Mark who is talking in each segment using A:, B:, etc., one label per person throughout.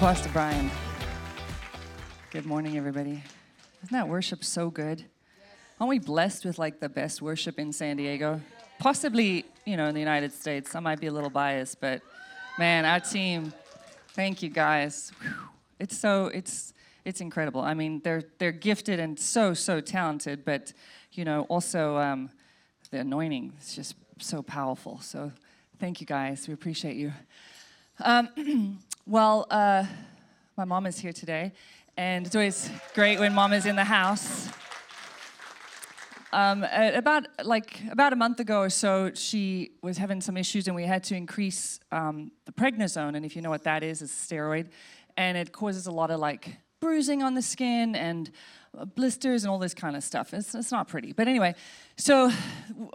A: you, Brian. Good morning, everybody. Isn't that worship so good? Aren't we blessed with like the best worship in San Diego? Possibly, you know, in the United States. I might be a little biased, but man, our team, thank you guys. It's so it's it's incredible. I mean, they're they're gifted and so so talented, but you know, also um, the anointing is just so powerful. So, thank you guys. We appreciate you. Um, well, uh, my mom is here today, and it's always great when mom is in the house. Um, about like about a month ago or so, she was having some issues, and we had to increase um, the prednisone. And if you know what that is, it's a steroid, and it causes a lot of like bruising on the skin and uh, blisters and all this kind of stuff. It's, it's not pretty. But anyway, so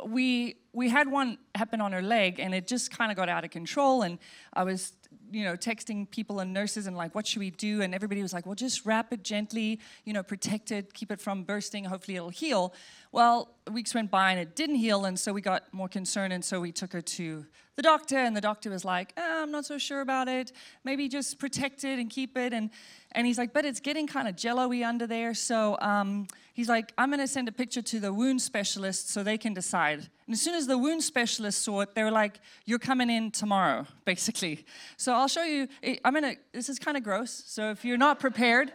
A: we we had one happen on her leg, and it just kind of got out of control. And I was you know, texting people and nurses and like, what should we do? And everybody was like, well, just wrap it gently, you know, protect it, keep it from bursting, hopefully it'll heal. Well, weeks went by and it didn't heal, and so we got more concerned, and so we took her to the doctor, and the doctor was like, eh, I'm not so sure about it. Maybe just protect it and keep it. And, and he's like, but it's getting kind of jello-y under there. So um, he's like, I'm going to send a picture to the wound specialist so they can decide. And as soon as the wound specialist saw it, they were like, you're coming in tomorrow, basically. So I'll show you. I'm going to, this is kind of gross. So if you're not prepared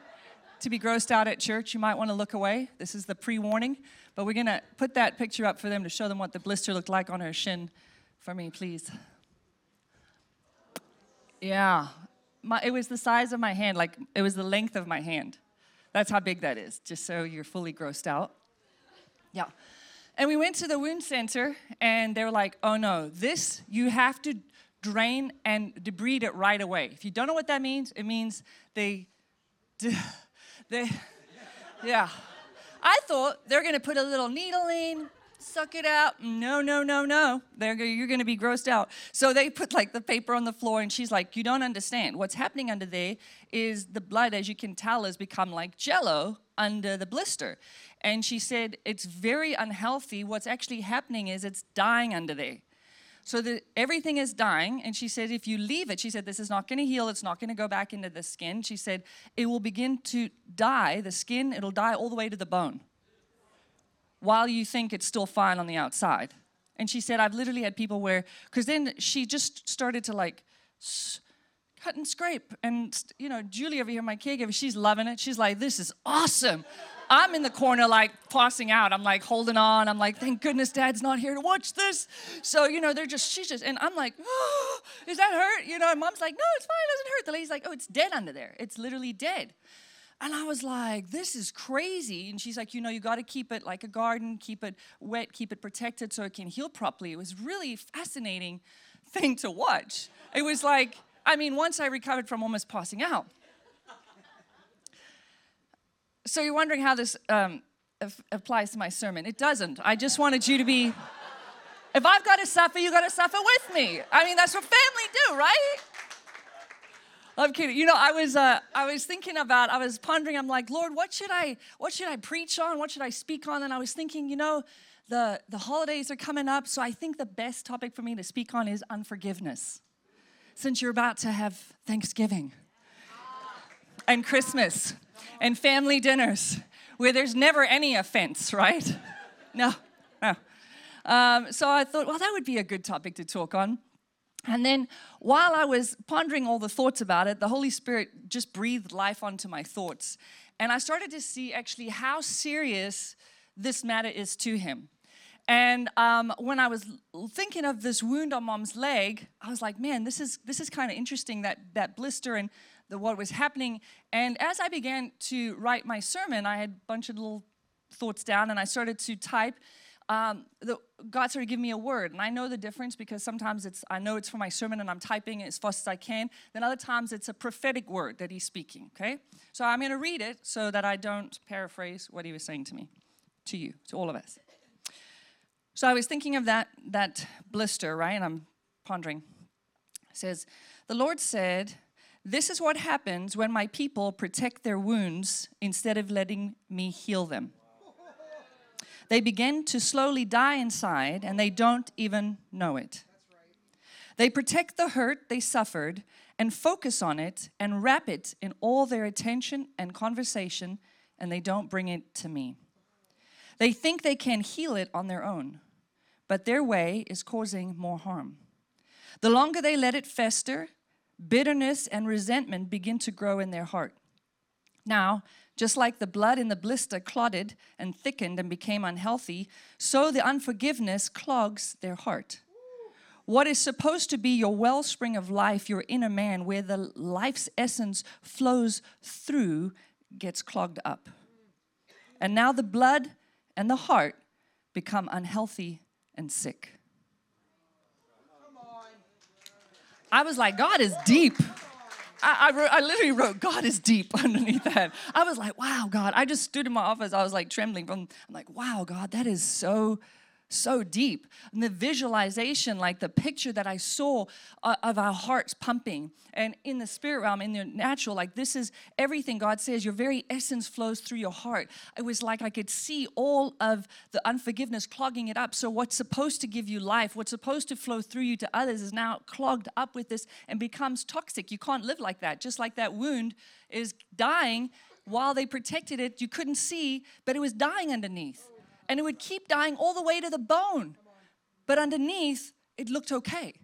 A: to be grossed out at church, you might want to look away. This is the pre-warning. But we're going to put that picture up for them to show them what the blister looked like on her shin for me, please. Yeah, my, it was the size of my hand, like it was the length of my hand. That's how big that is, just so you're fully grossed out. Yeah. And we went to the wound center, and they were like, oh no, this, you have to drain and debride it right away. If you don't know what that means, it means they, they, yeah. I thought they're gonna put a little needle in, suck it out. No, no, no, no. They're, you're going to be grossed out. So they put like the paper on the floor, and she's like, You don't understand. What's happening under there is the blood, as you can tell, has become like jello under the blister. And she said, It's very unhealthy. What's actually happening is it's dying under there. So the, everything is dying. And she said, if you leave it, she said, this is not going to heal. It's not going to go back into the skin. She said, it will begin to die, the skin, it'll die all the way to the bone while you think it's still fine on the outside. And she said, I've literally had people where, because then she just started to like cut and scrape. And, you know, Julie over here, my caregiver, she's loving it. She's like, this is awesome. I'm in the corner, like tossing out. I'm like holding on. I'm like, thank goodness dad's not here to watch this. So, you know, they're just, she's just, and I'm like, oh, is that hurt? You know, and mom's like, no, it's fine, it doesn't hurt. The lady's like, oh, it's dead under there. It's literally dead. And I was like, this is crazy. And she's like, you know, you got to keep it like a garden, keep it wet, keep it protected so it can heal properly. It was really fascinating thing to watch. It was like, I mean, once I recovered from almost passing out. So you're wondering how this um, applies to my sermon. It doesn't. I just wanted you to be, if I've got to suffer, you got to suffer with me. I mean, that's what family do, right? I'm kidding. You know, I was uh, I was thinking about, I was pondering. I'm like, Lord, what should I what should I preach on? What should I speak on? And I was thinking, you know, the the holidays are coming up, so I think the best topic for me to speak on is unforgiveness. Since you're about to have Thanksgiving and Christmas and family dinners where there's never any offense, right? No, no. Um, so I thought, well, that would be a good topic to talk on. And then while I was pondering all the thoughts about it, the Holy Spirit just breathed life onto my thoughts. And I started to see actually how serious this matter is to him. And um, when I was thinking of this wound on mom's leg, I was like, man, this is this is kind of interesting that that blister and the, what was happening. And as I began to write my sermon, I had a bunch of little thoughts down, and I started to type um, the, God started giving me a word, and I know the difference because sometimes it's I know it's for my sermon and I'm typing it as fast as I can. Then other times it's a prophetic word that He's speaking. Okay, so I'm going to read it so that I don't paraphrase what He was saying to me, to you, to all of us. So I was thinking of that that blister, right? And I'm pondering. It says, the Lord said, "This is what happens when my people protect their wounds instead of letting me heal them." They begin to slowly die inside and they don't even know it. They protect the hurt they suffered and focus on it and wrap it in all their attention and conversation, and they don't bring it to me. They think they can heal it on their own, but their way is causing more harm. The longer they let it fester, bitterness and resentment begin to grow in their heart. Now, just like the blood in the blister clotted and thickened and became unhealthy, so the unforgiveness clogs their heart. What is supposed to be your wellspring of life, your inner man, where the life's essence flows through, gets clogged up. And now the blood and the heart become unhealthy and sick. I was like, God is deep. I, I, wrote, I literally wrote, God is deep underneath that. I was like, wow, God. I just stood in my office. I was like trembling from, I'm like, wow, God, that is so so deep. And the visualization, like the picture that I saw uh, of our hearts pumping, and in the spirit realm, in the natural, like this is everything God says, your very essence flows through your heart. It was like I could see all of the unforgiveness clogging it up. So, what's supposed to give you life, what's supposed to flow through you to others, is now clogged up with this and becomes toxic. You can't live like that. Just like that wound is dying while they protected it, you couldn't see, but it was dying underneath and it would keep dying all the way to the bone. But underneath, it looked okay.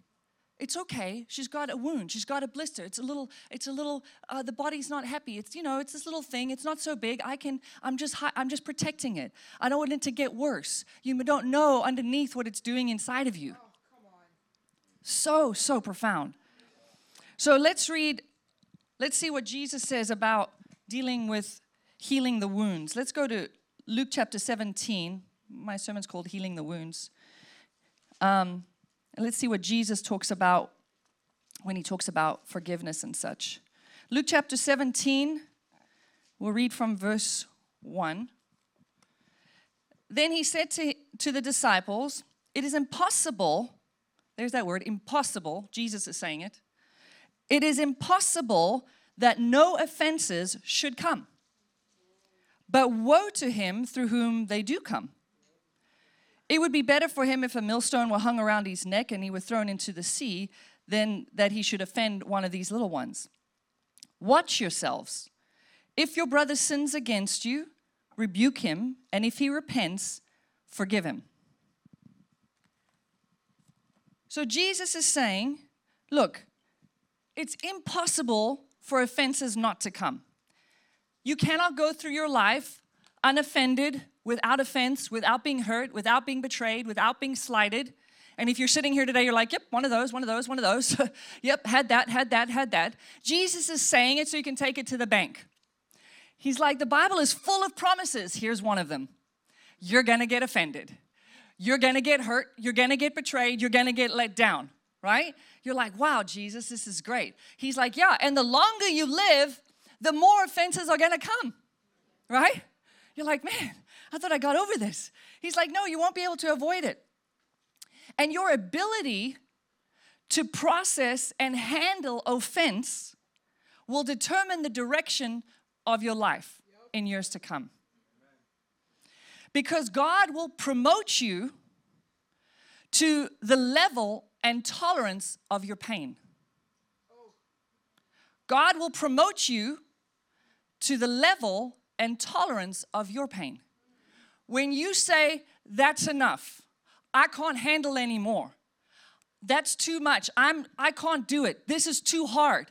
A: It's okay. She's got a wound. She's got a blister. It's a little. It's a little. Uh, the body's not happy. It's you know. It's this little thing. It's not so big. I can. I'm just. Hi- I'm just protecting it. I don't want it to get worse. You don't know underneath what it's doing inside of you. So so profound. So let's read. Let's see what Jesus says about dealing with healing the wounds. Let's go to Luke chapter 17. My sermon's called Healing the Wounds. Um, let's see what Jesus talks about when he talks about forgiveness and such. Luke chapter 17, we'll read from verse 1. Then he said to, to the disciples, It is impossible, there's that word, impossible, Jesus is saying it. It is impossible that no offenses should come. But woe to him through whom they do come. It would be better for him if a millstone were hung around his neck and he were thrown into the sea than that he should offend one of these little ones. Watch yourselves. If your brother sins against you, rebuke him, and if he repents, forgive him. So Jesus is saying, look, it's impossible for offenses not to come. You cannot go through your life unoffended, without offense, without being hurt, without being betrayed, without being slighted. And if you're sitting here today, you're like, yep, one of those, one of those, one of those. yep, had that, had that, had that. Jesus is saying it so you can take it to the bank. He's like, the Bible is full of promises. Here's one of them you're gonna get offended, you're gonna get hurt, you're gonna get betrayed, you're gonna get let down, right? You're like, wow, Jesus, this is great. He's like, yeah, and the longer you live, the more offenses are gonna come, right? You're like, man, I thought I got over this. He's like, no, you won't be able to avoid it. And your ability to process and handle offense will determine the direction of your life in years to come. Because God will promote you to the level and tolerance of your pain. God will promote you to the level and tolerance of your pain. When you say, that's enough, I can't handle anymore, that's too much, I'm, I can't do it, this is too hard,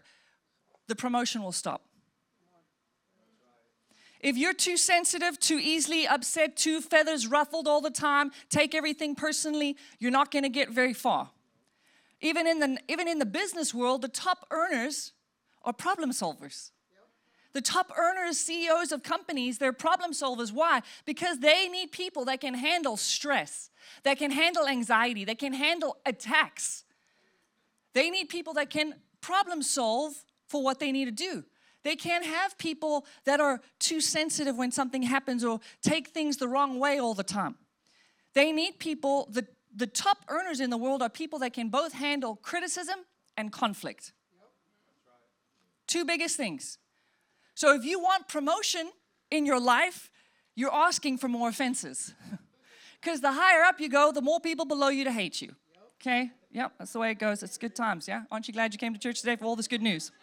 A: the promotion will stop. If you're too sensitive, too easily upset, too feathers ruffled all the time, take everything personally, you're not going to get very far. Even in the even in the business world, the top earners are problem solvers. The top earners, CEOs of companies, they're problem solvers. Why? Because they need people that can handle stress, that can handle anxiety, that can handle attacks. They need people that can problem solve for what they need to do. They can't have people that are too sensitive when something happens or take things the wrong way all the time. They need people, the, the top earners in the world are people that can both handle criticism and conflict. Two biggest things. So if you want promotion in your life, you're asking for more offenses. Because the higher up you go, the more people below you to hate you. Okay? Yep, that's the way it goes. It's good times, yeah? Aren't you glad you came to church today for all this good news?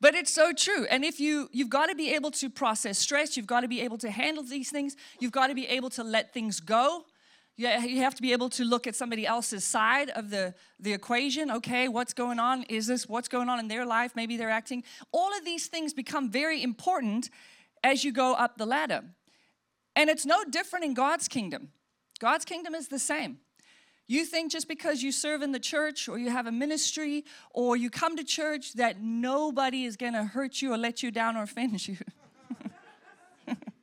A: But it's so true. And if you you've got to be able to process stress, you've got to be able to handle these things, you've got to be able to let things go. You have to be able to look at somebody else's side of the, the equation. Okay, what's going on? Is this what's going on in their life? Maybe they're acting. All of these things become very important as you go up the ladder. And it's no different in God's kingdom. God's kingdom is the same. You think just because you serve in the church or you have a ministry or you come to church that nobody is going to hurt you or let you down or offend you.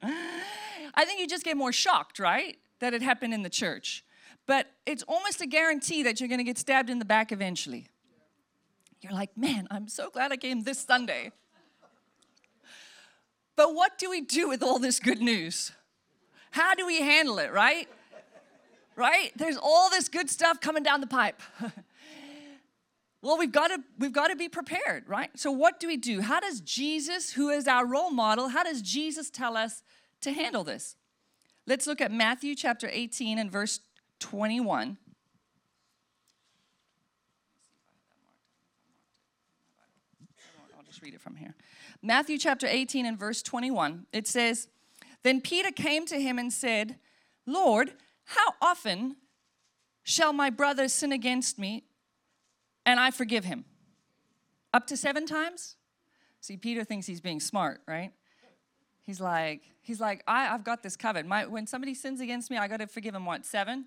A: I think you just get more shocked, right? That it happened in the church. But it's almost a guarantee that you're going to get stabbed in the back eventually. You're like, man, I'm so glad I came this Sunday. But what do we do with all this good news? How do we handle it, right? Right? There's all this good stuff coming down the pipe. well, we've got to we've got to be prepared, right? So what do we do? How does Jesus, who is our role model, how does Jesus tell us to handle this? Let's look at Matthew chapter 18 and verse 21. I'll just read it from here. Matthew chapter 18 and verse 21. It says, Then Peter came to him and said, Lord, how often shall my brother sin against me and I forgive him? Up to seven times? See, Peter thinks he's being smart, right? He's like, he's like, I, I've got this covered. My, when somebody sins against me, I got to forgive them, what, seven?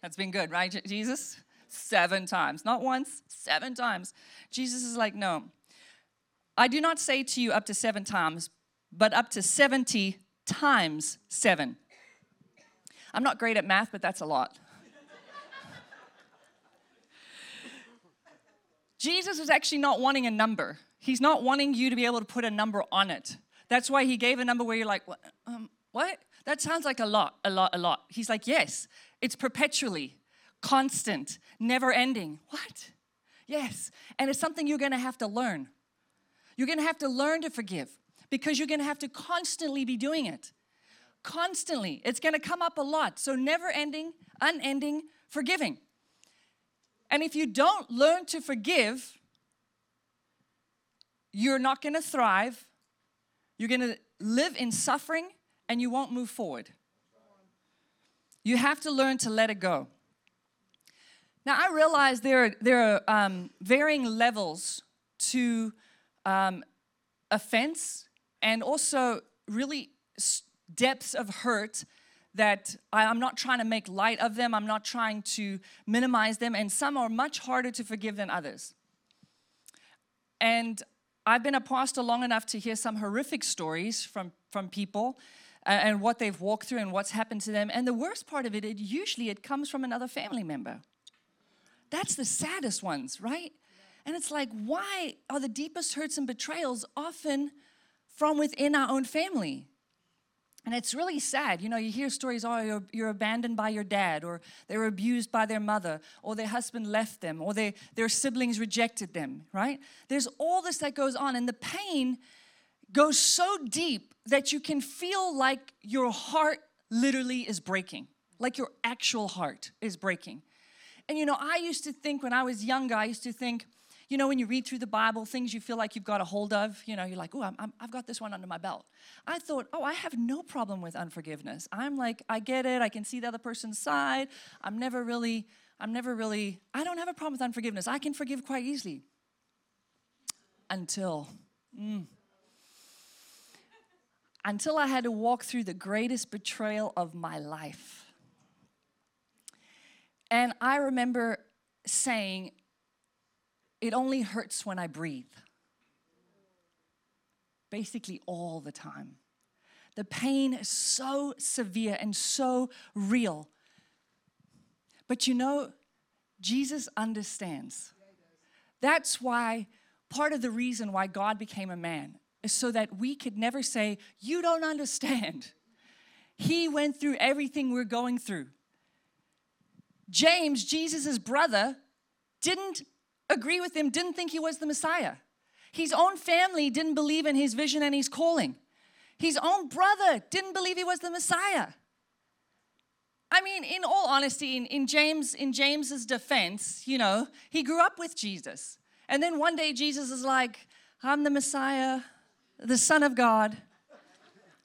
A: That's been good, right, Jesus? Seven times. Not once, seven times. Jesus is like, no. I do not say to you up to seven times, but up to 70 times seven. I'm not great at math, but that's a lot. Jesus is actually not wanting a number. He's not wanting you to be able to put a number on it. That's why he gave a number where you're like, what? Um, what? That sounds like a lot, a lot, a lot. He's like, yes, it's perpetually, constant, never ending. What? Yes. And it's something you're going to have to learn. You're going to have to learn to forgive because you're going to have to constantly be doing it. Constantly. It's going to come up a lot. So, never ending, unending forgiving. And if you don't learn to forgive, you're not going to thrive you're going to live in suffering and you won't move forward. You have to learn to let it go. Now, I realize there are, there are um, varying levels to um, offense and also really depths of hurt that I'm not trying to make light of them, I'm not trying to minimize them, and some are much harder to forgive than others. And I've been a pastor long enough to hear some horrific stories from, from people and, and what they've walked through and what's happened to them. And the worst part of it, it usually it comes from another family member. That's the saddest ones, right? And it's like, why are the deepest hurts and betrayals often from within our own family? And it's really sad. You know, you hear stories, oh, you're, you're, abandoned by your dad, or they were abused by their mother, or their husband left them, or they, their siblings rejected them, right? There's all this that goes on, and the pain goes so deep that you can feel like your heart literally is breaking, like your actual heart is breaking. And you know, I used to think when I was younger, I used to think, you know, when you read through the Bible, things you feel like you've got a hold of, you know, you're like, oh, i have got this one under my belt. I thought, oh, I have no problem with unforgiveness. I'm like, I get it. I can see the other person's side. I'm never really, I'm never really, I don't have a problem with unforgiveness. I can forgive quite easily. Until, mm, until I had to walk through the greatest betrayal of my life. And I remember saying, it only hurts when I breathe. Basically, all the time. The pain is so severe and so real. But you know, Jesus understands. That's why part of the reason why God became a man is so that we could never say, You don't understand. He went through everything we're going through. James, Jesus' brother, didn't agree with him, didn't think he was the Messiah. His own family didn't believe in his vision and his calling. His own brother didn't believe he was the Messiah. I mean, in all honesty, in, in James, in James's defense, you know, he grew up with Jesus. And then one day Jesus is like, I'm the Messiah, the Son of God.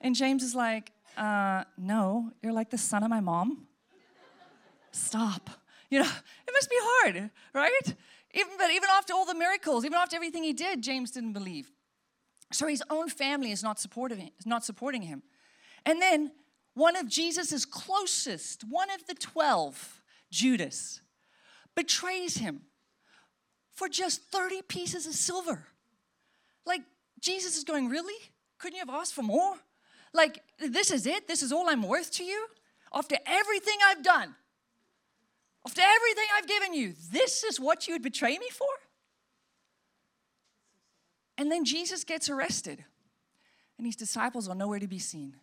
A: And James is like, uh, no, you're like the son of my mom. Stop. You know, it must be hard, right? Even, but even after all the miracles, even after everything he did, James didn't believe. So his own family is not supporting is not supporting him. And then one of Jesus' closest, one of the 12, Judas, betrays him for just 30 pieces of silver. Like, Jesus is going, Really? Couldn't you have asked for more? Like, this is it? This is all I'm worth to you? After everything I've done, after everything I've given you, this is what you would betray me for? And then Jesus gets arrested, and his disciples are nowhere to be seen.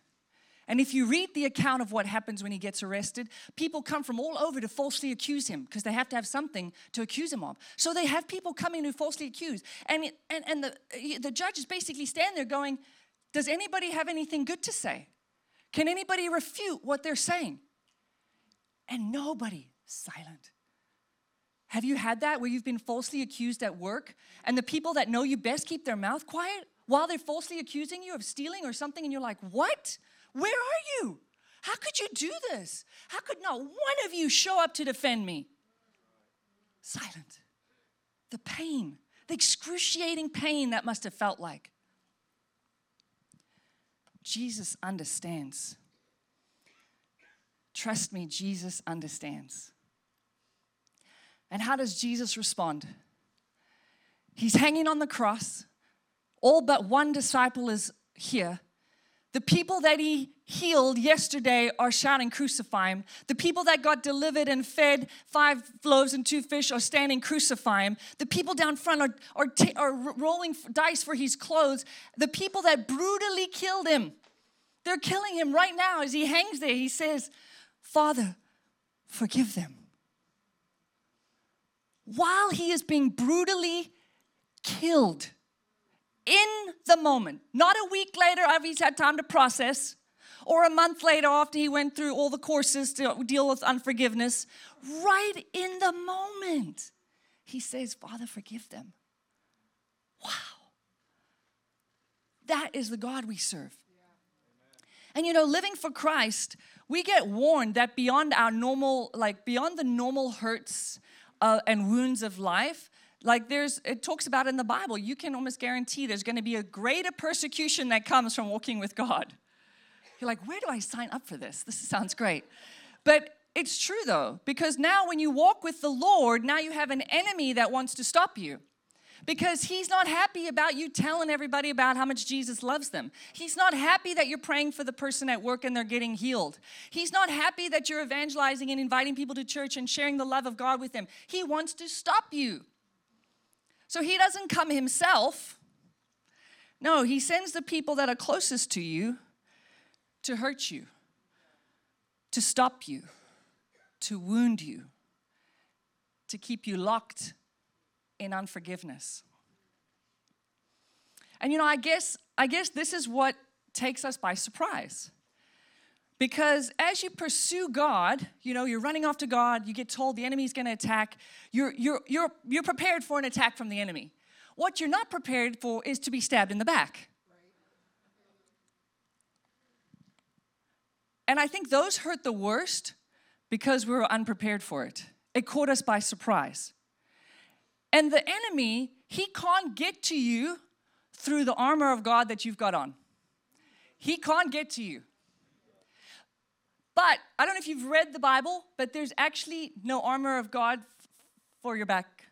A: And if you read the account of what happens when he gets arrested, people come from all over to falsely accuse him because they have to have something to accuse him of. So they have people coming who falsely accuse. And, and, and the, the judges basically stand there going, Does anybody have anything good to say? Can anybody refute what they're saying? And nobody, silent. Have you had that where you've been falsely accused at work and the people that know you best keep their mouth quiet while they're falsely accusing you of stealing or something and you're like, What? Where are you? How could you do this? How could not one of you show up to defend me? Silent. The pain, the excruciating pain that must have felt like. Jesus understands. Trust me, Jesus understands. And how does Jesus respond? He's hanging on the cross. All but one disciple is here. The people that he healed yesterday are shouting, Crucify him. The people that got delivered and fed five loaves and two fish are standing, Crucify him. The people down front are, are, t- are rolling dice for his clothes. The people that brutally killed him, they're killing him right now as he hangs there. He says, Father, forgive them. While he is being brutally killed, in the moment, not a week later after he's had time to process, or a month later after he went through all the courses to deal with unforgiveness, right in the moment, he says, Father, forgive them. Wow. That is the God we serve. And you know, living for Christ, we get warned that beyond our normal, like beyond the normal hurts uh, and wounds of life, like there's, it talks about in the Bible, you can almost guarantee there's going to be a greater persecution that comes from walking with God. You're like, where do I sign up for this? This sounds great. But it's true though, because now when you walk with the Lord, now you have an enemy that wants to stop you. Because he's not happy about you telling everybody about how much Jesus loves them. He's not happy that you're praying for the person at work and they're getting healed. He's not happy that you're evangelizing and inviting people to church and sharing the love of God with them. He wants to stop you. So he doesn't come himself. No, he sends the people that are closest to you to hurt you, to stop you, to wound you, to keep you locked in unforgiveness. And you know, I guess I guess this is what takes us by surprise. Because as you pursue God, you know, you're running off to God, you get told the enemy's gonna attack, you're, you're, you're, you're prepared for an attack from the enemy. What you're not prepared for is to be stabbed in the back. And I think those hurt the worst because we were unprepared for it. It caught us by surprise. And the enemy, he can't get to you through the armor of God that you've got on. He can't get to you. But I don't know if you've read the Bible, but there's actually no armor of God for your back.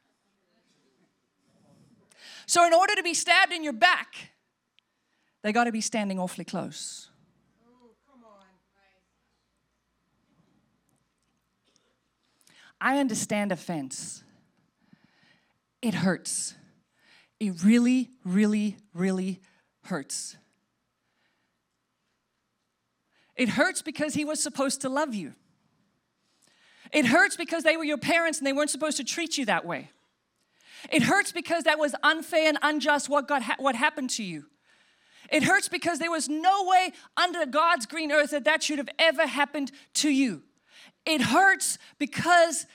A: So, in order to be stabbed in your back, they got to be standing awfully close. I understand offense. It hurts. It really, really, really hurts. It hurts because he was supposed to love you. It hurts because they were your parents and they weren't supposed to treat you that way. It hurts because that was unfair and unjust what, got ha- what happened to you. It hurts because there was no way under God's green earth that that should have ever happened to you. It hurts because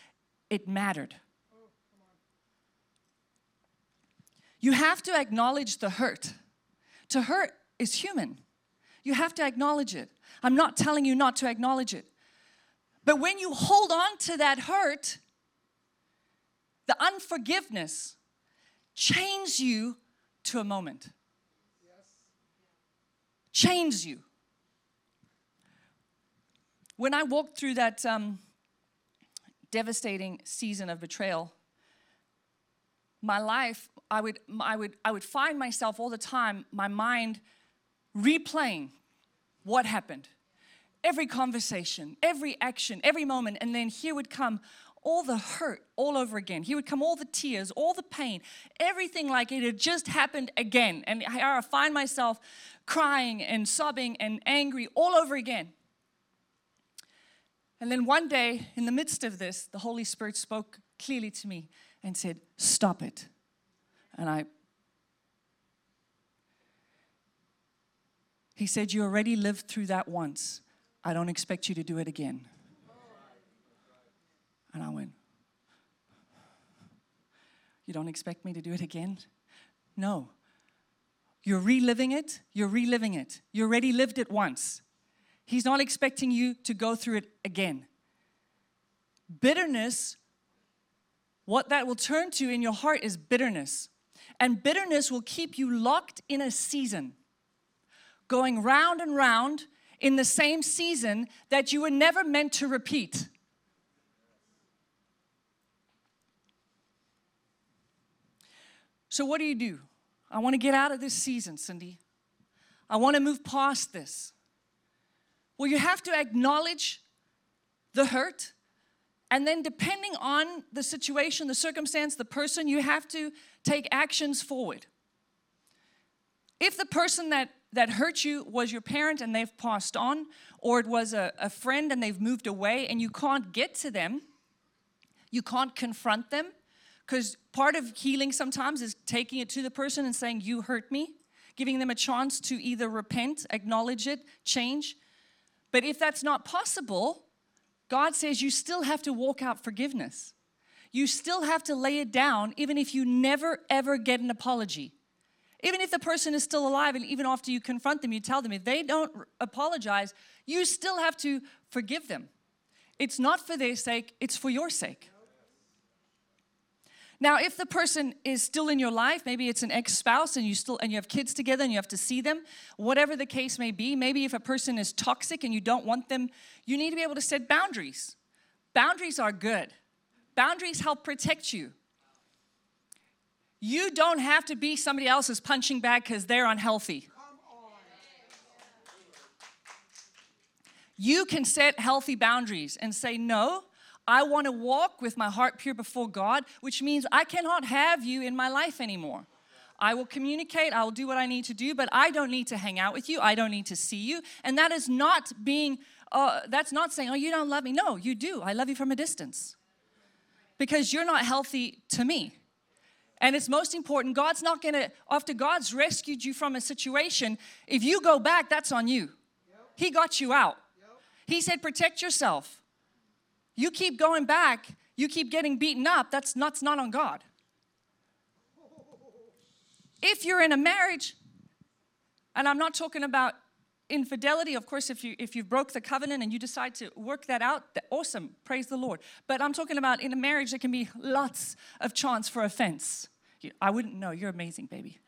A: it mattered. You have to acknowledge the hurt. To hurt is human. You have to acknowledge it. I'm not telling you not to acknowledge it. But when you hold on to that hurt, the unforgiveness chains you to a moment. Chains you. When I walked through that um, devastating season of betrayal, my life, I would, I, would, I would find myself all the time, my mind replaying what happened. Every conversation, every action, every moment, and then here would come all the hurt all over again. Here would come all the tears, all the pain, everything like it had just happened again. And I find myself crying and sobbing and angry all over again. And then one day, in the midst of this, the Holy Spirit spoke clearly to me and said, Stop it. And I He said, You already lived through that once. I don't expect you to do it again. And I went, You don't expect me to do it again? No. You're reliving it. You're reliving it. You already lived it once. He's not expecting you to go through it again. Bitterness, what that will turn to in your heart is bitterness. And bitterness will keep you locked in a season going round and round in the same season that you were never meant to repeat. So, what do you do? I want to get out of this season, Cindy. I want to move past this. Well, you have to acknowledge the hurt. And then, depending on the situation, the circumstance, the person, you have to take actions forward. If the person that that hurt you was your parent and they've passed on, or it was a, a friend and they've moved away and you can't get to them, you can't confront them, because part of healing sometimes is taking it to the person and saying, You hurt me, giving them a chance to either repent, acknowledge it, change. But if that's not possible, God says you still have to walk out forgiveness. You still have to lay it down, even if you never ever get an apology. Even if the person is still alive, and even after you confront them, you tell them, if they don't apologize, you still have to forgive them. It's not for their sake, it's for your sake. Now, if the person is still in your life, maybe it's an ex-spouse and you still and you have kids together and you have to see them, whatever the case may be, maybe if a person is toxic and you don't want them, you need to be able to set boundaries. Boundaries are good. Boundaries help protect you. You don't have to be somebody else's punching bag because they're unhealthy. You can set healthy boundaries and say, No, I want to walk with my heart pure before God, which means I cannot have you in my life anymore. I will communicate, I will do what I need to do, but I don't need to hang out with you. I don't need to see you. And that is not being, uh, that's not saying, oh, you don't love me. No, you do. I love you from a distance because you're not healthy to me. And it's most important, God's not gonna, after God's rescued you from a situation, if you go back, that's on you. He got you out. He said, protect yourself. You keep going back, you keep getting beaten up, that's not, that's not on God. If you're in a marriage, and I'm not talking about infidelity of course if you if you broke the covenant and you decide to work that out awesome praise the lord. But i'm talking about in a marriage there can be lots of chance for offense. I wouldn't know. You're amazing baby.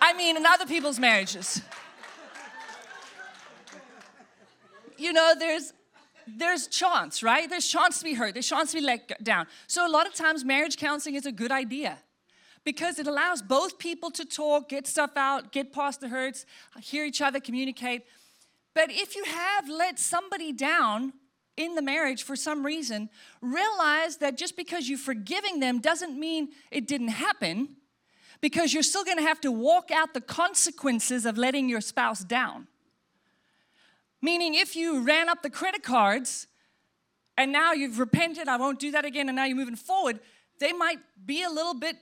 A: I mean in other people's marriages. You know there's there's chance right? There's chance to be hurt. There's chance to be let down. So a lot of times marriage counseling is a good idea because it allows both people to talk, get stuff out, get past the hurts, hear each other, communicate. But if you have let somebody down in the marriage for some reason, realize that just because you're forgiving them doesn't mean it didn't happen, because you're still gonna have to walk out the consequences of letting your spouse down. Meaning, if you ran up the credit cards and now you've repented, I won't do that again, and now you're moving forward, they might be a little bit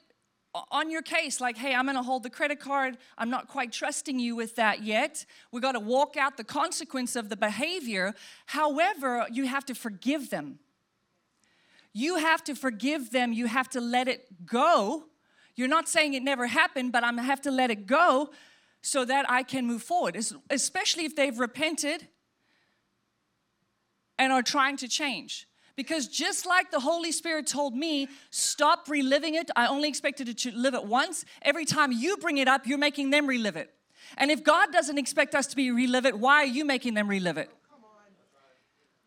A: on your case, like, hey, I'm gonna hold the credit card. I'm not quite trusting you with that yet. We gotta walk out the consequence of the behavior. However, you have to forgive them. You have to forgive them. You have to let it go. You're not saying it never happened, but I'm gonna have to let it go so that I can move forward, especially if they've repented and are trying to change. Because just like the Holy Spirit told me, stop reliving it, I only expected to live it once. Every time you bring it up, you're making them relive it. And if God doesn't expect us to be relive it, why are you making them relive it?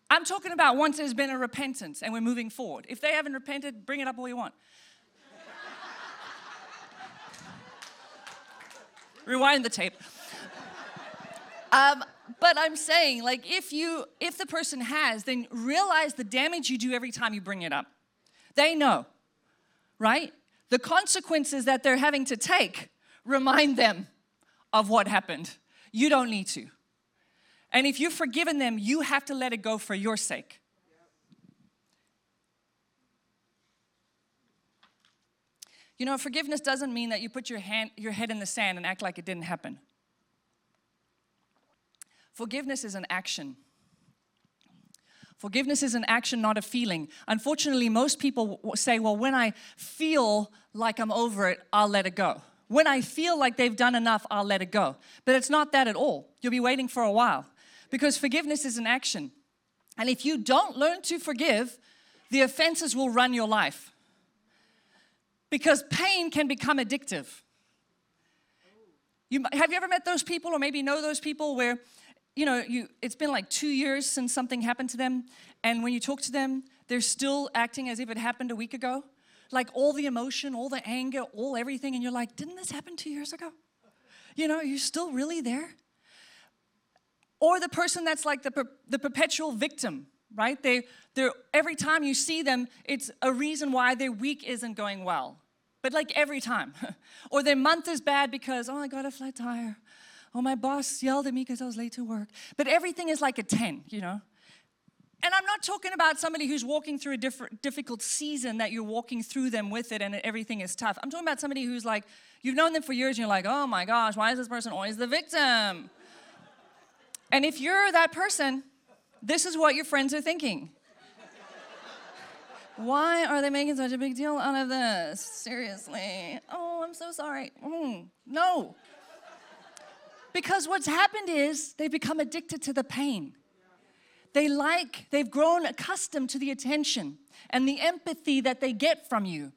A: I'm talking about once there's been a repentance and we're moving forward. If they haven't repented, bring it up all you want. Rewind the tape. Um, but I'm saying, like, if you, if the person has, then realize the damage you do every time you bring it up. They know, right? The consequences that they're having to take remind them of what happened. You don't need to. And if you've forgiven them, you have to let it go for your sake. You know, forgiveness doesn't mean that you put your, hand, your head in the sand and act like it didn't happen. Forgiveness is an action. Forgiveness is an action, not a feeling. Unfortunately, most people say, well, when I feel like I'm over it, I'll let it go. When I feel like they've done enough, I'll let it go. But it's not that at all. You'll be waiting for a while because forgiveness is an action. And if you don't learn to forgive, the offenses will run your life. Because pain can become addictive. You, have you ever met those people, or maybe know those people where you know, you, it's been like two years since something happened to them, and when you talk to them, they're still acting as if it happened a week ago. Like all the emotion, all the anger, all everything, and you're like, didn't this happen two years ago? You know, you're still really there. Or the person that's like the, per, the perpetual victim, right? They, they're, every time you see them, it's a reason why their week isn't going well. But like every time. or their month is bad because, oh, I got a flat tire. Oh, my boss yelled at me because I was late to work. But everything is like a 10, you know? And I'm not talking about somebody who's walking through a different, difficult season that you're walking through them with it and everything is tough. I'm talking about somebody who's like, you've known them for years and you're like, oh my gosh, why is this person always the victim? And if you're that person, this is what your friends are thinking. Why are they making such a big deal out of this? Seriously. Oh, I'm so sorry. Mm, no. Because what's happened is they've become addicted to the pain. They like, they've grown accustomed to the attention and the empathy that they get from you.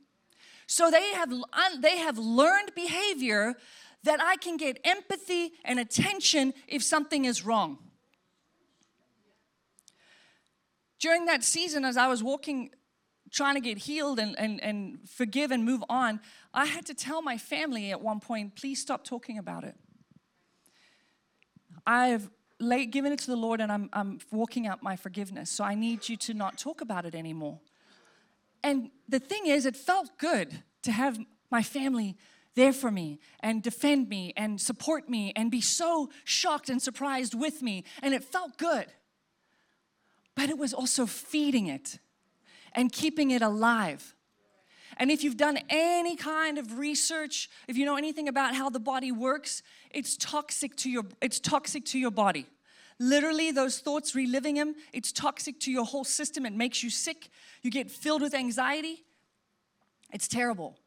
A: So they have, they have learned behavior that I can get empathy and attention if something is wrong. During that season, as I was walking, trying to get healed and, and, and forgive and move on, I had to tell my family at one point, please stop talking about it. I've laid, given it to the Lord and I'm, I'm walking out my forgiveness. So I need you to not talk about it anymore. And the thing is, it felt good to have my family there for me and defend me and support me and be so shocked and surprised with me. And it felt good. But it was also feeding it and keeping it alive. And if you've done any kind of research, if you know anything about how the body works, it's toxic to your it's toxic to your body. Literally, those thoughts, reliving them, it's toxic to your whole system. It makes you sick. You get filled with anxiety. It's terrible.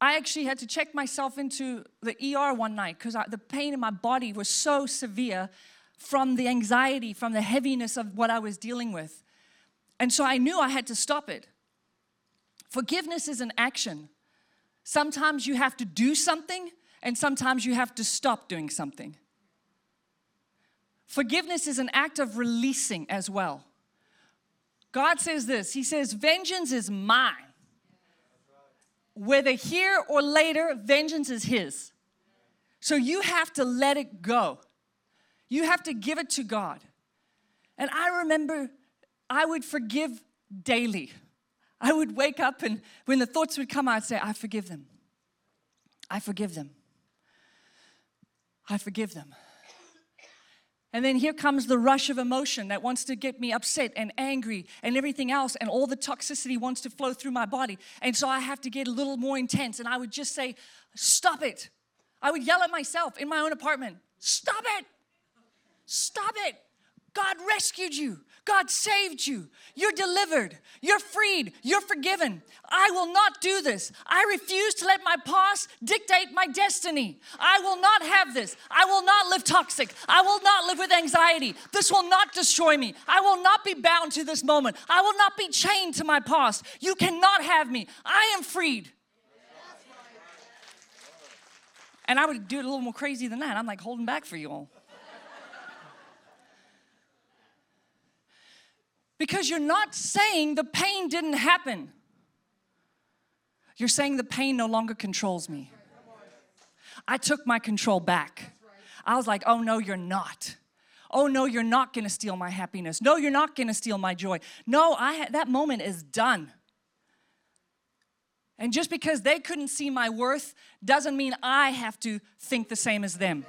A: I actually had to check myself into the ER one night because the pain in my body was so severe from the anxiety, from the heaviness of what I was dealing with. And so I knew I had to stop it. Forgiveness is an action. Sometimes you have to do something, and sometimes you have to stop doing something. Forgiveness is an act of releasing as well. God says this He says, Vengeance is mine. Whether here or later, vengeance is His. So you have to let it go. You have to give it to God. And I remember I would forgive daily. I would wake up and when the thoughts would come, I'd say, I forgive them. I forgive them. I forgive them. And then here comes the rush of emotion that wants to get me upset and angry and everything else, and all the toxicity wants to flow through my body. And so I have to get a little more intense, and I would just say, Stop it. I would yell at myself in my own apartment, Stop it. Stop it. God rescued you. God saved you. You're delivered. You're freed. You're forgiven. I will not do this. I refuse to let my past dictate my destiny. I will not have this. I will not live toxic. I will not live with anxiety. This will not destroy me. I will not be bound to this moment. I will not be chained to my past. You cannot have me. I am freed. And I would do it a little more crazy than that. I'm like holding back for you all. Because you're not saying the pain didn't happen. You're saying the pain no longer controls me. I took my control back. I was like, oh no, you're not. Oh no, you're not gonna steal my happiness. No, you're not gonna steal my joy. No, I that moment is done. And just because they couldn't see my worth doesn't mean I have to think the same as them.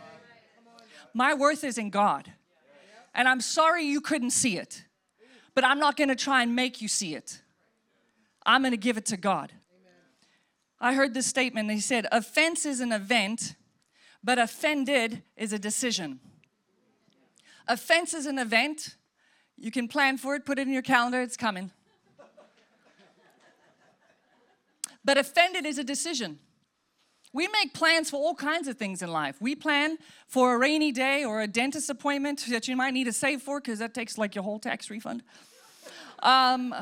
A: My worth is in God. And I'm sorry you couldn't see it but I'm not going to try and make you see it. I'm going to give it to God. I heard this statement. He said, Offense is an event, but offended is a decision. Offense is an event. You can plan for it, put it in your calendar, it's coming. But offended is a decision. We make plans for all kinds of things in life. We plan for a rainy day or a dentist appointment that you might need to save for because that takes like your whole tax refund. Um,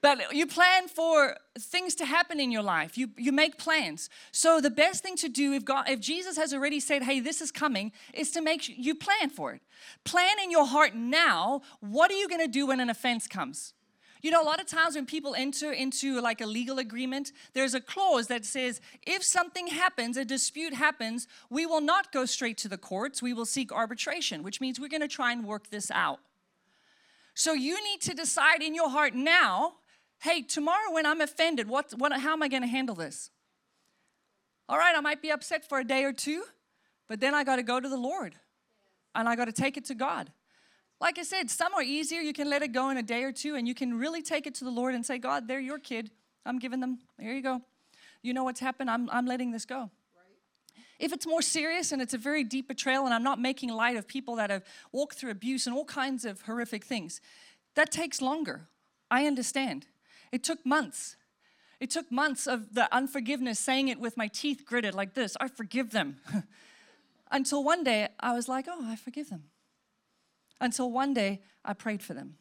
A: but you plan for things to happen in your life. You, you make plans. So the best thing to do if God, if Jesus has already said, "Hey, this is coming," is to make you plan for it. Plan in your heart now. What are you going to do when an offense comes? You know, a lot of times when people enter into like a legal agreement, there's a clause that says if something happens, a dispute happens, we will not go straight to the courts, we will seek arbitration, which means we're going to try and work this out. So you need to decide in your heart now hey, tomorrow when I'm offended, what, what, how am I going to handle this? All right, I might be upset for a day or two, but then I got to go to the Lord and I got to take it to God. Like I said, some are easier. You can let it go in a day or two, and you can really take it to the Lord and say, God, they're your kid. I'm giving them, here you go. You know what's happened? I'm, I'm letting this go. If it's more serious and it's a very deep betrayal, and I'm not making light of people that have walked through abuse and all kinds of horrific things, that takes longer. I understand. It took months. It took months of the unforgiveness, saying it with my teeth gritted like this I forgive them. Until one day I was like, oh, I forgive them. Until one day I prayed for them.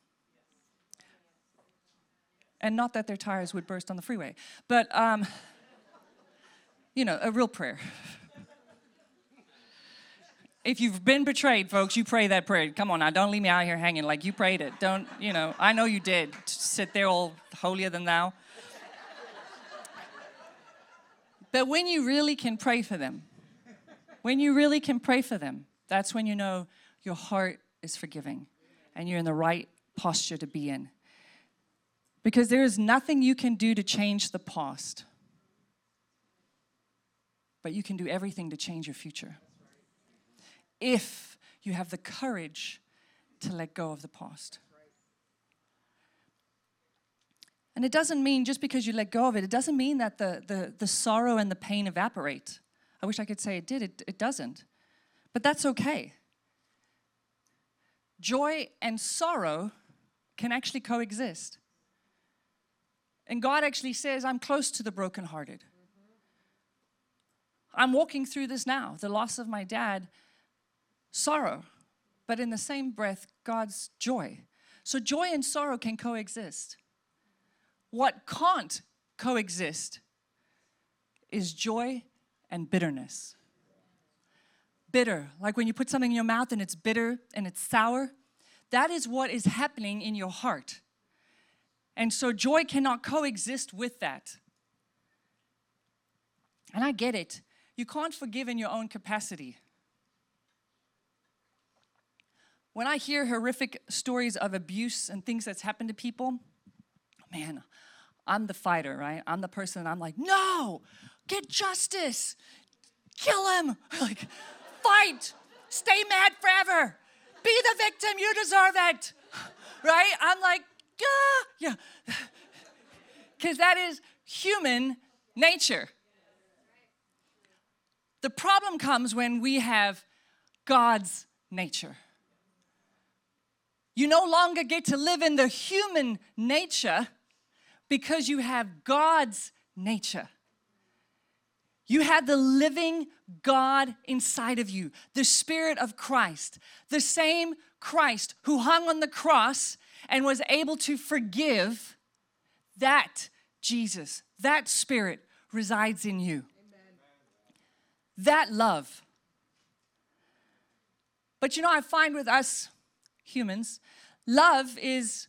A: And not that their tires would burst on the freeway, but, um, you know, a real prayer. If you've been betrayed, folks, you pray that prayer. Come on now, don't leave me out here hanging like you prayed it. Don't, you know, I know you did. Sit there all holier than thou. But when you really can pray for them, when you really can pray for them, that's when you know your heart is forgiving and you're in the right posture to be in. Because there is nothing you can do to change the past, but you can do everything to change your future if you have the courage to let go of the past. And it doesn't mean just because you let go of it, it doesn't mean that the, the, the sorrow and the pain evaporate. I wish I could say it did, it, it doesn't. But that's okay. Joy and sorrow can actually coexist. And God actually says, I'm close to the brokenhearted. I'm walking through this now. The loss of my dad sorrow, but in the same breath, God's joy. So joy and sorrow can coexist. What can't coexist is joy and bitterness. Bitter, like when you put something in your mouth and it's bitter and it's sour, that is what is happening in your heart. And so joy cannot coexist with that. And I get it. You can't forgive in your own capacity. When I hear horrific stories of abuse and things that's happened to people, man, I'm the fighter, right? I'm the person I'm like, no, get justice, kill him, like, fight, stay mad forever. be the victim. You deserve it. Right? I'm like, ah, yeah. Because that is human nature. The problem comes when we have God's nature. You no longer get to live in the human nature because you have God's nature. You have the living God inside of you, the Spirit of Christ, the same Christ who hung on the cross and was able to forgive. That Jesus, that Spirit resides in you. Amen. That love. But you know, I find with us humans, love is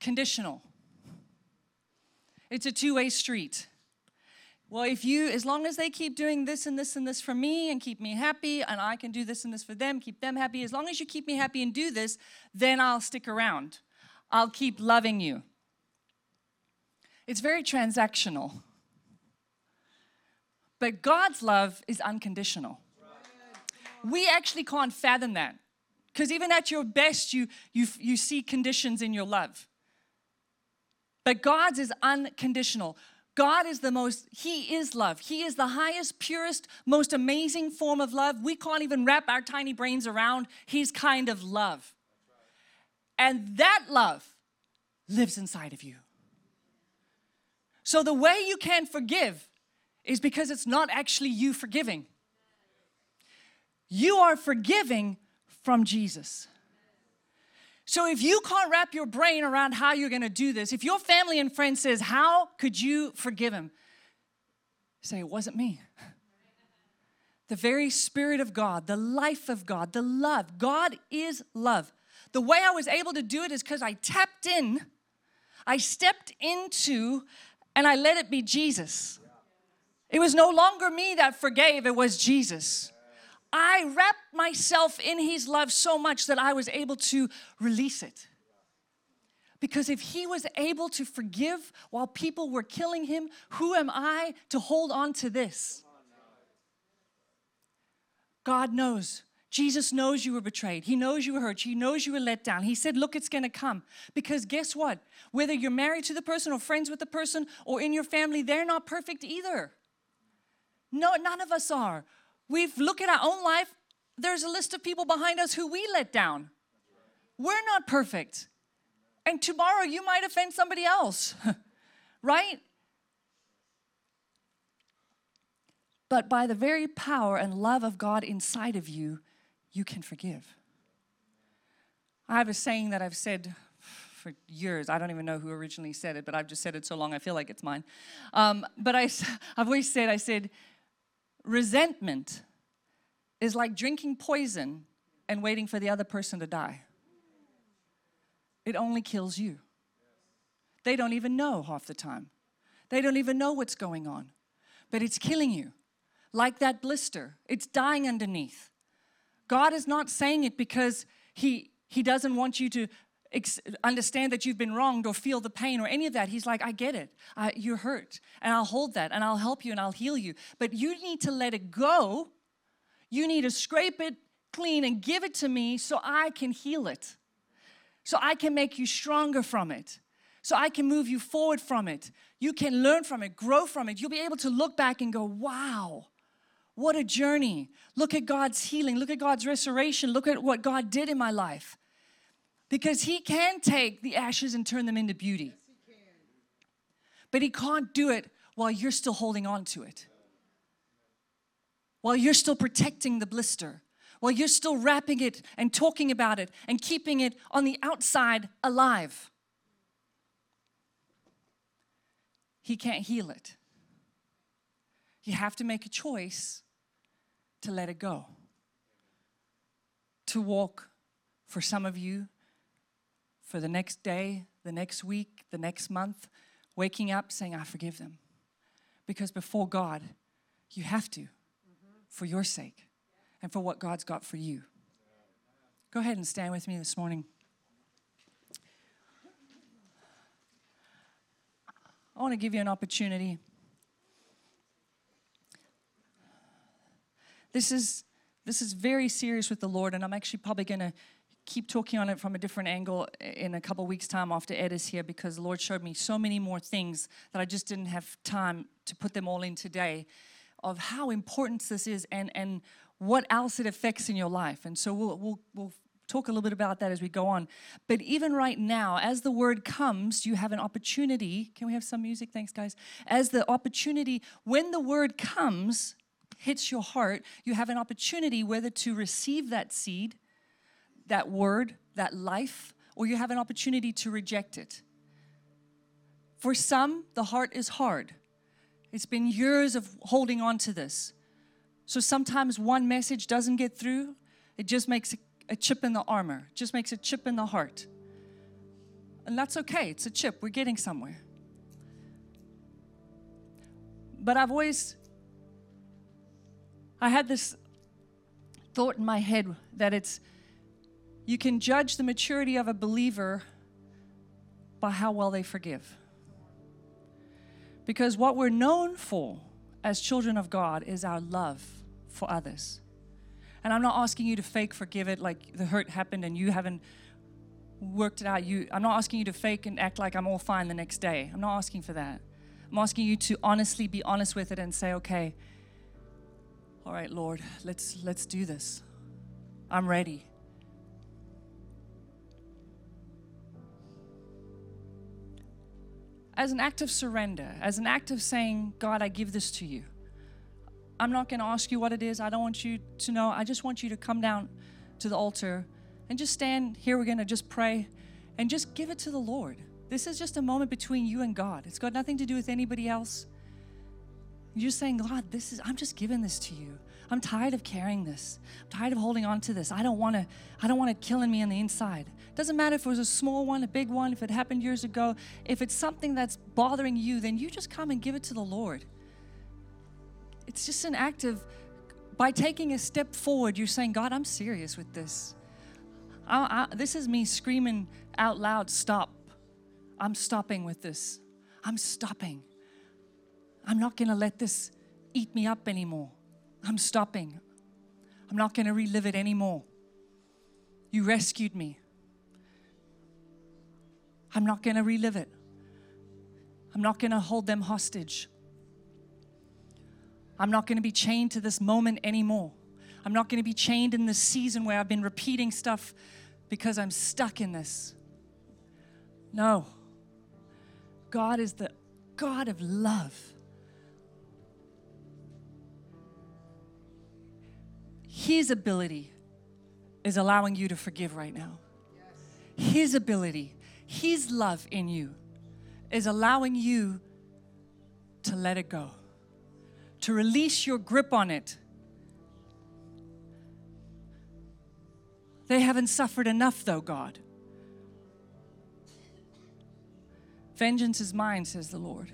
A: conditional. It's a two way street. Well, if you, as long as they keep doing this and this and this for me and keep me happy, and I can do this and this for them, keep them happy, as long as you keep me happy and do this, then I'll stick around. I'll keep loving you. It's very transactional. But God's love is unconditional. We actually can't fathom that. Because even at your best, you, you, you see conditions in your love. But God's is unconditional. God is the most, He is love. He is the highest, purest, most amazing form of love. We can't even wrap our tiny brains around His kind of love. And that love lives inside of you. So the way you can forgive is because it's not actually you forgiving. You are forgiving from Jesus. So if you can't wrap your brain around how you're going to do this, if your family and friends says, "How could you forgive him?" Say, "It wasn't me." The very spirit of God, the life of God, the love. God is love. The way I was able to do it is cuz I tapped in. I stepped into and I let it be Jesus. It was no longer me that forgave, it was Jesus. I wrapped myself in his love so much that I was able to release it. Because if he was able to forgive while people were killing him, who am I to hold on to this? God knows. Jesus knows you were betrayed. He knows you were hurt. He knows you were let down. He said, Look, it's going to come. Because guess what? Whether you're married to the person or friends with the person or in your family, they're not perfect either. No, none of us are. We've looked at our own life. There's a list of people behind us who we let down. We're not perfect. And tomorrow you might offend somebody else, right? But by the very power and love of God inside of you, you can forgive. I have a saying that I've said for years. I don't even know who originally said it, but I've just said it so long I feel like it's mine. Um, but I, I've always said, I said, Resentment is like drinking poison and waiting for the other person to die. It only kills you. They don't even know half the time. They don't even know what's going on, but it's killing you. Like that blister, it's dying underneath. God is not saying it because He, he doesn't want you to understand that you've been wronged or feel the pain or any of that. He's like, I get it. I, you're hurt, and I'll hold that, and I'll help you, and I'll heal you. But you need to let it go. You need to scrape it clean and give it to me so I can heal it, so I can make you stronger from it. So I can move you forward from it. You can learn from it, grow from it. You'll be able to look back and go, wow, what a journey. Look at God's healing. Look at God's restoration. Look at what God did in my life because he can take the ashes and turn them into beauty. But he can't do it while you're still holding on to it. While you're still protecting the blister. While you're still wrapping it and talking about it and keeping it on the outside alive. He can't heal it. You have to make a choice to let it go. To walk, for some of you, for the next day, the next week, the next month, waking up saying, I forgive them. Because before God, you have to mm-hmm. for your sake and for what God's got for you. Go ahead and stand with me this morning. I want to give you an opportunity. This is this is very serious with the Lord, and I'm actually probably going to keep talking on it from a different angle in a couple weeks' time after Ed is here because the Lord showed me so many more things that I just didn't have time to put them all in today of how important this is and, and what else it affects in your life. And so we'll, we'll, we'll talk a little bit about that as we go on. But even right now, as the word comes, you have an opportunity. Can we have some music? Thanks, guys. As the opportunity, when the word comes, hits your heart, you have an opportunity whether to receive that seed, that word, that life, or you have an opportunity to reject it. For some, the heart is hard. It's been years of holding on to this. So sometimes one message doesn't get through, it just makes a, chip in the armor, just makes a chip in the heart. And that's okay, it's a chip, we're getting somewhere. But I've always, I had this thought in my head that it's, you can judge the maturity of a believer by how well they forgive. Because what we're known for as children of God is our love for others. And I'm not asking you to fake forgive it like the hurt happened and you haven't worked it out. You, I'm not asking you to fake and act like I'm all fine the next day. I'm not asking for that. I'm asking you to honestly be honest with it and say, okay, all right, Lord, let's let's do this. I'm ready. As an act of surrender, as an act of saying, God, I give this to you. I'm not going to ask you what it is. I don't want you to know. I just want you to come down to the altar and just stand here. We're going to just pray and just give it to the Lord. This is just a moment between you and God. It's got nothing to do with anybody else. You're saying, God, this is, I'm just giving this to you. I'm tired of carrying this. I'm tired of holding on to this. I don't want to, I don't want it killing me on the inside. Doesn't matter if it was a small one, a big one, if it happened years ago. If it's something that's bothering you, then you just come and give it to the Lord. It's just an act of, by taking a step forward, you're saying, God, I'm serious with this. I, I, this is me screaming out loud, stop. I'm stopping with this. I'm stopping. I'm not going to let this eat me up anymore. I'm stopping. I'm not going to relive it anymore. You rescued me. I'm not going to relive it. I'm not going to hold them hostage. I'm not going to be chained to this moment anymore. I'm not going to be chained in this season where I've been repeating stuff because I'm stuck in this. No. God is the God of love. His ability is allowing you to forgive right now. His ability his love in you is allowing you to let it go, to release your grip on it. They haven't suffered enough, though, God. Vengeance is mine, says the Lord.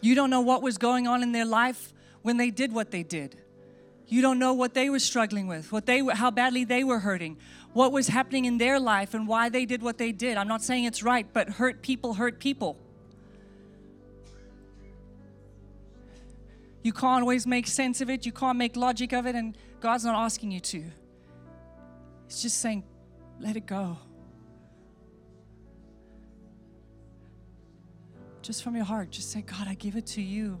A: You don't know what was going on in their life when they did what they did. You don't know what they were struggling with, what they how badly they were hurting, what was happening in their life and why they did what they did. I'm not saying it's right, but hurt people hurt people. You can't always make sense of it, you can't make logic of it, and God's not asking you to. He's just saying, let it go. Just from your heart, just say, God, I give it to you.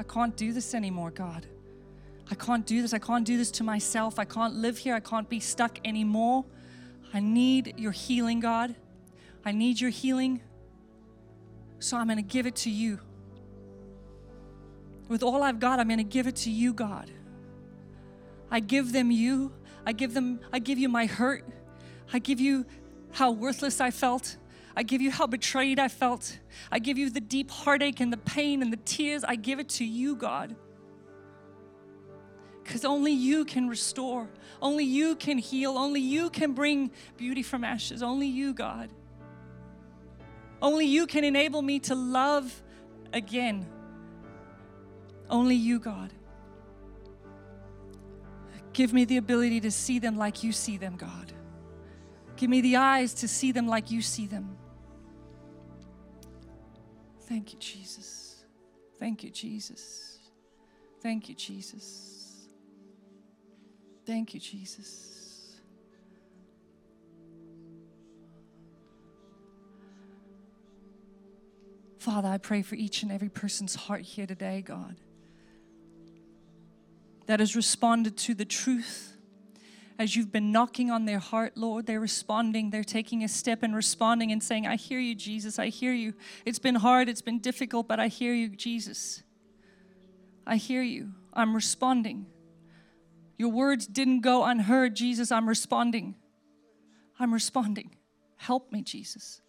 A: I can't do this anymore, God. I can't do this. I can't do this to myself. I can't live here. I can't be stuck anymore. I need your healing, God. I need your healing. So I'm going to give it to you. With all I've got, I'm going to give it to you, God. I give them you. I give them I give you my hurt. I give you how worthless I felt. I give you how betrayed I felt. I give you the deep heartache and the pain and the tears. I give it to you, God. Because only you can restore, only you can heal, only you can bring beauty from ashes, only you, God. Only you can enable me to love again. Only you, God. Give me the ability to see them like you see them, God. Give me the eyes to see them like you see them. Thank you, Jesus. Thank you, Jesus. Thank you, Jesus. Thank you, Jesus. Father, I pray for each and every person's heart here today, God, that has responded to the truth. As you've been knocking on their heart, Lord, they're responding. They're taking a step and responding and saying, I hear you, Jesus. I hear you. It's been hard, it's been difficult, but I hear you, Jesus. I hear you. I'm responding. Your words didn't go unheard, Jesus. I'm responding. I'm responding. Help me, Jesus.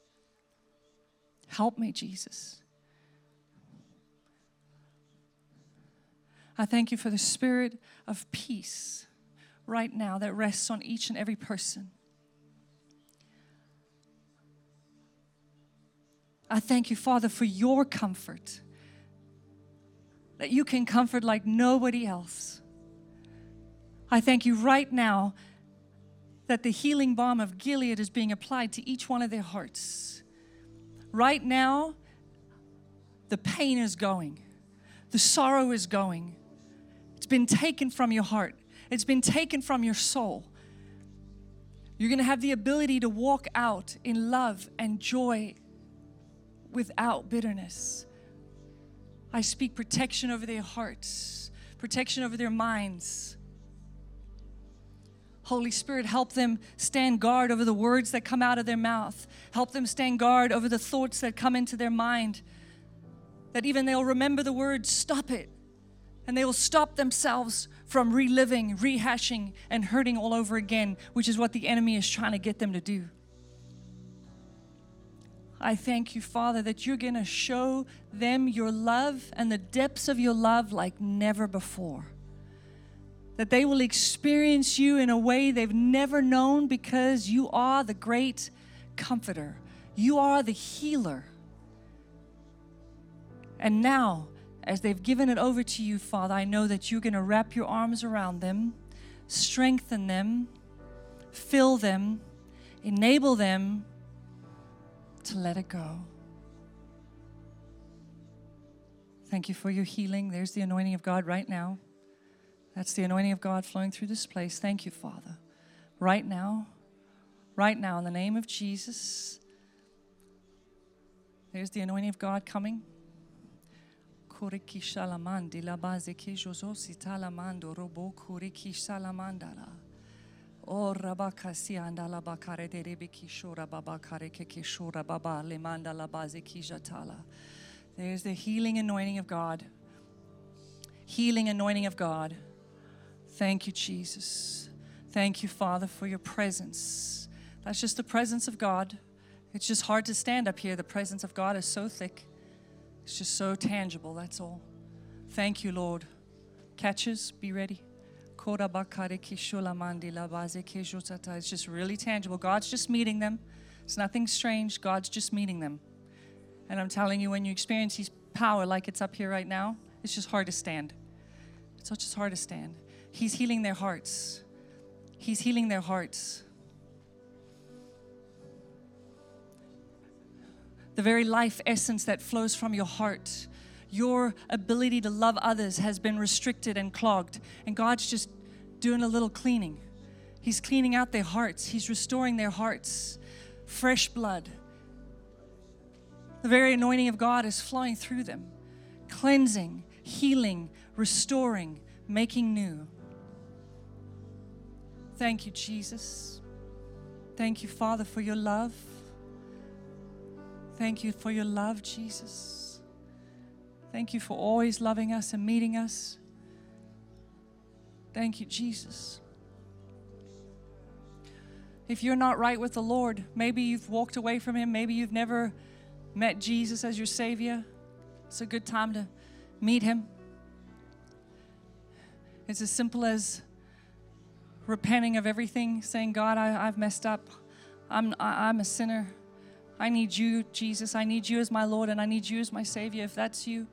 A: Help me, Jesus. I thank you for the spirit of peace right now that rests on each and every person. I thank you, Father, for your comfort that you can comfort like nobody else. I thank you right now that the healing balm of Gilead is being applied to each one of their hearts. Right now, the pain is going, the sorrow is going. It's been taken from your heart, it's been taken from your soul. You're going to have the ability to walk out in love and joy without bitterness. I speak protection over their hearts, protection over their minds. Holy Spirit, help them stand guard over the words that come out of their mouth. Help them stand guard over the thoughts that come into their mind. That even they'll remember the words, stop it. And they will stop themselves from reliving, rehashing, and hurting all over again, which is what the enemy is trying to get them to do. I thank you, Father, that you're going to show them your love and the depths of your love like never before. That they will experience you in a way they've never known because you are the great comforter, you are the healer. And now, as they've given it over to you, Father, I know that you're going to wrap your arms around them, strengthen them, fill them, enable them to let it go. Thank you for your healing. There's the anointing of God right now. That's the anointing of God flowing through this place. Thank you, Father. Right now, right now, in the name of Jesus, there's the anointing of God coming. Oh. There's the healing anointing of God. Healing anointing of God. Thank you, Jesus. Thank you, Father, for your presence. That's just the presence of God. It's just hard to stand up here. The presence of God is so thick, it's just so tangible. That's all. Thank you, Lord. Catchers, be ready. It's just really tangible. God's just meeting them. It's nothing strange. God's just meeting them. And I'm telling you, when you experience His power like it's up here right now, it's just hard to stand. It's just hard to stand. He's healing their hearts. He's healing their hearts. The very life essence that flows from your heart your ability to love others has been restricted and clogged. And God's just doing a little cleaning. He's cleaning out their hearts, He's restoring their hearts. Fresh blood. The very anointing of God is flowing through them, cleansing, healing, restoring, making new. Thank you, Jesus. Thank you, Father, for your love. Thank you for your love, Jesus. Thank you for always loving us and meeting us. Thank you, Jesus. If you're not right with the Lord, maybe you've walked away from Him, maybe you've never met Jesus as your Savior, it's a good time to meet Him. It's as simple as repenting of everything, saying, God, I, have messed up. I'm, I, I'm a sinner. I need you, Jesus. I need you as my Lord and I need you as my Savior. If that's you,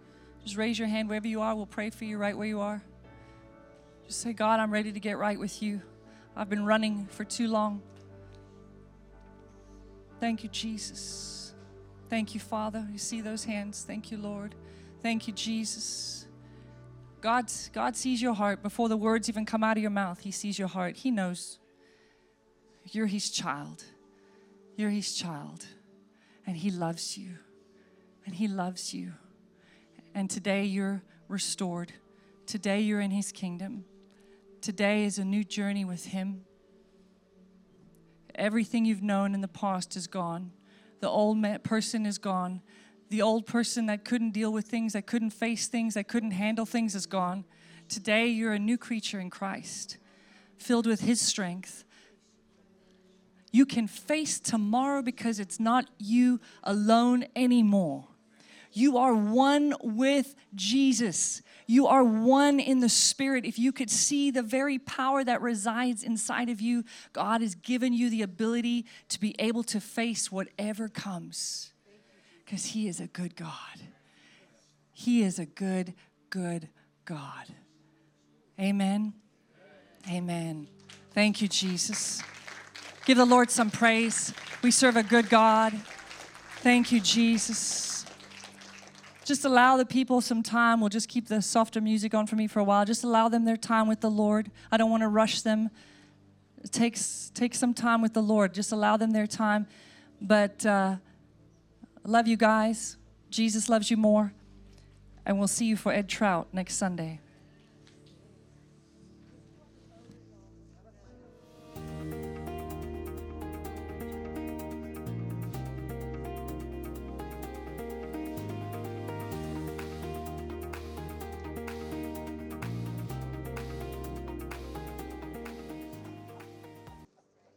A: just raise your hand wherever you are. We'll pray for you right where you are. Just say, God, I'm ready to get right with you. I've been running for too long. Thank you, Jesus. Thank you, Father. You see those hands. Thank you, Lord. Thank you, Jesus. God, God sees your heart before the words even come out of your mouth. He sees your heart. He knows you're His child. You're His child. And He loves you. And He loves you. And today you're restored. Today you're in His kingdom. Today is a new journey with Him. Everything you've known in the past is gone. The old person is gone. The old person that couldn't deal with things, that couldn't face things, that couldn't handle things is gone. Today, you're a new creature in Christ, filled with His strength. You can face tomorrow because it's not you alone anymore. You are one with Jesus. You are one in the Spirit. If you could see the very power that resides inside of you, God has given you the ability to be able to face whatever comes because He is a good God. He is a good, good God. Amen. Amen. Thank you, Jesus. Give the Lord some praise. We serve a good God. Thank you, Jesus. Just allow the people some time. We'll just keep the softer music on for me for a while. Just allow them their time with the Lord. I don't want to rush them. Take, take some time with the Lord. Just allow them their time. But uh, love you guys. Jesus loves you more. And we'll see you for Ed Trout next Sunday.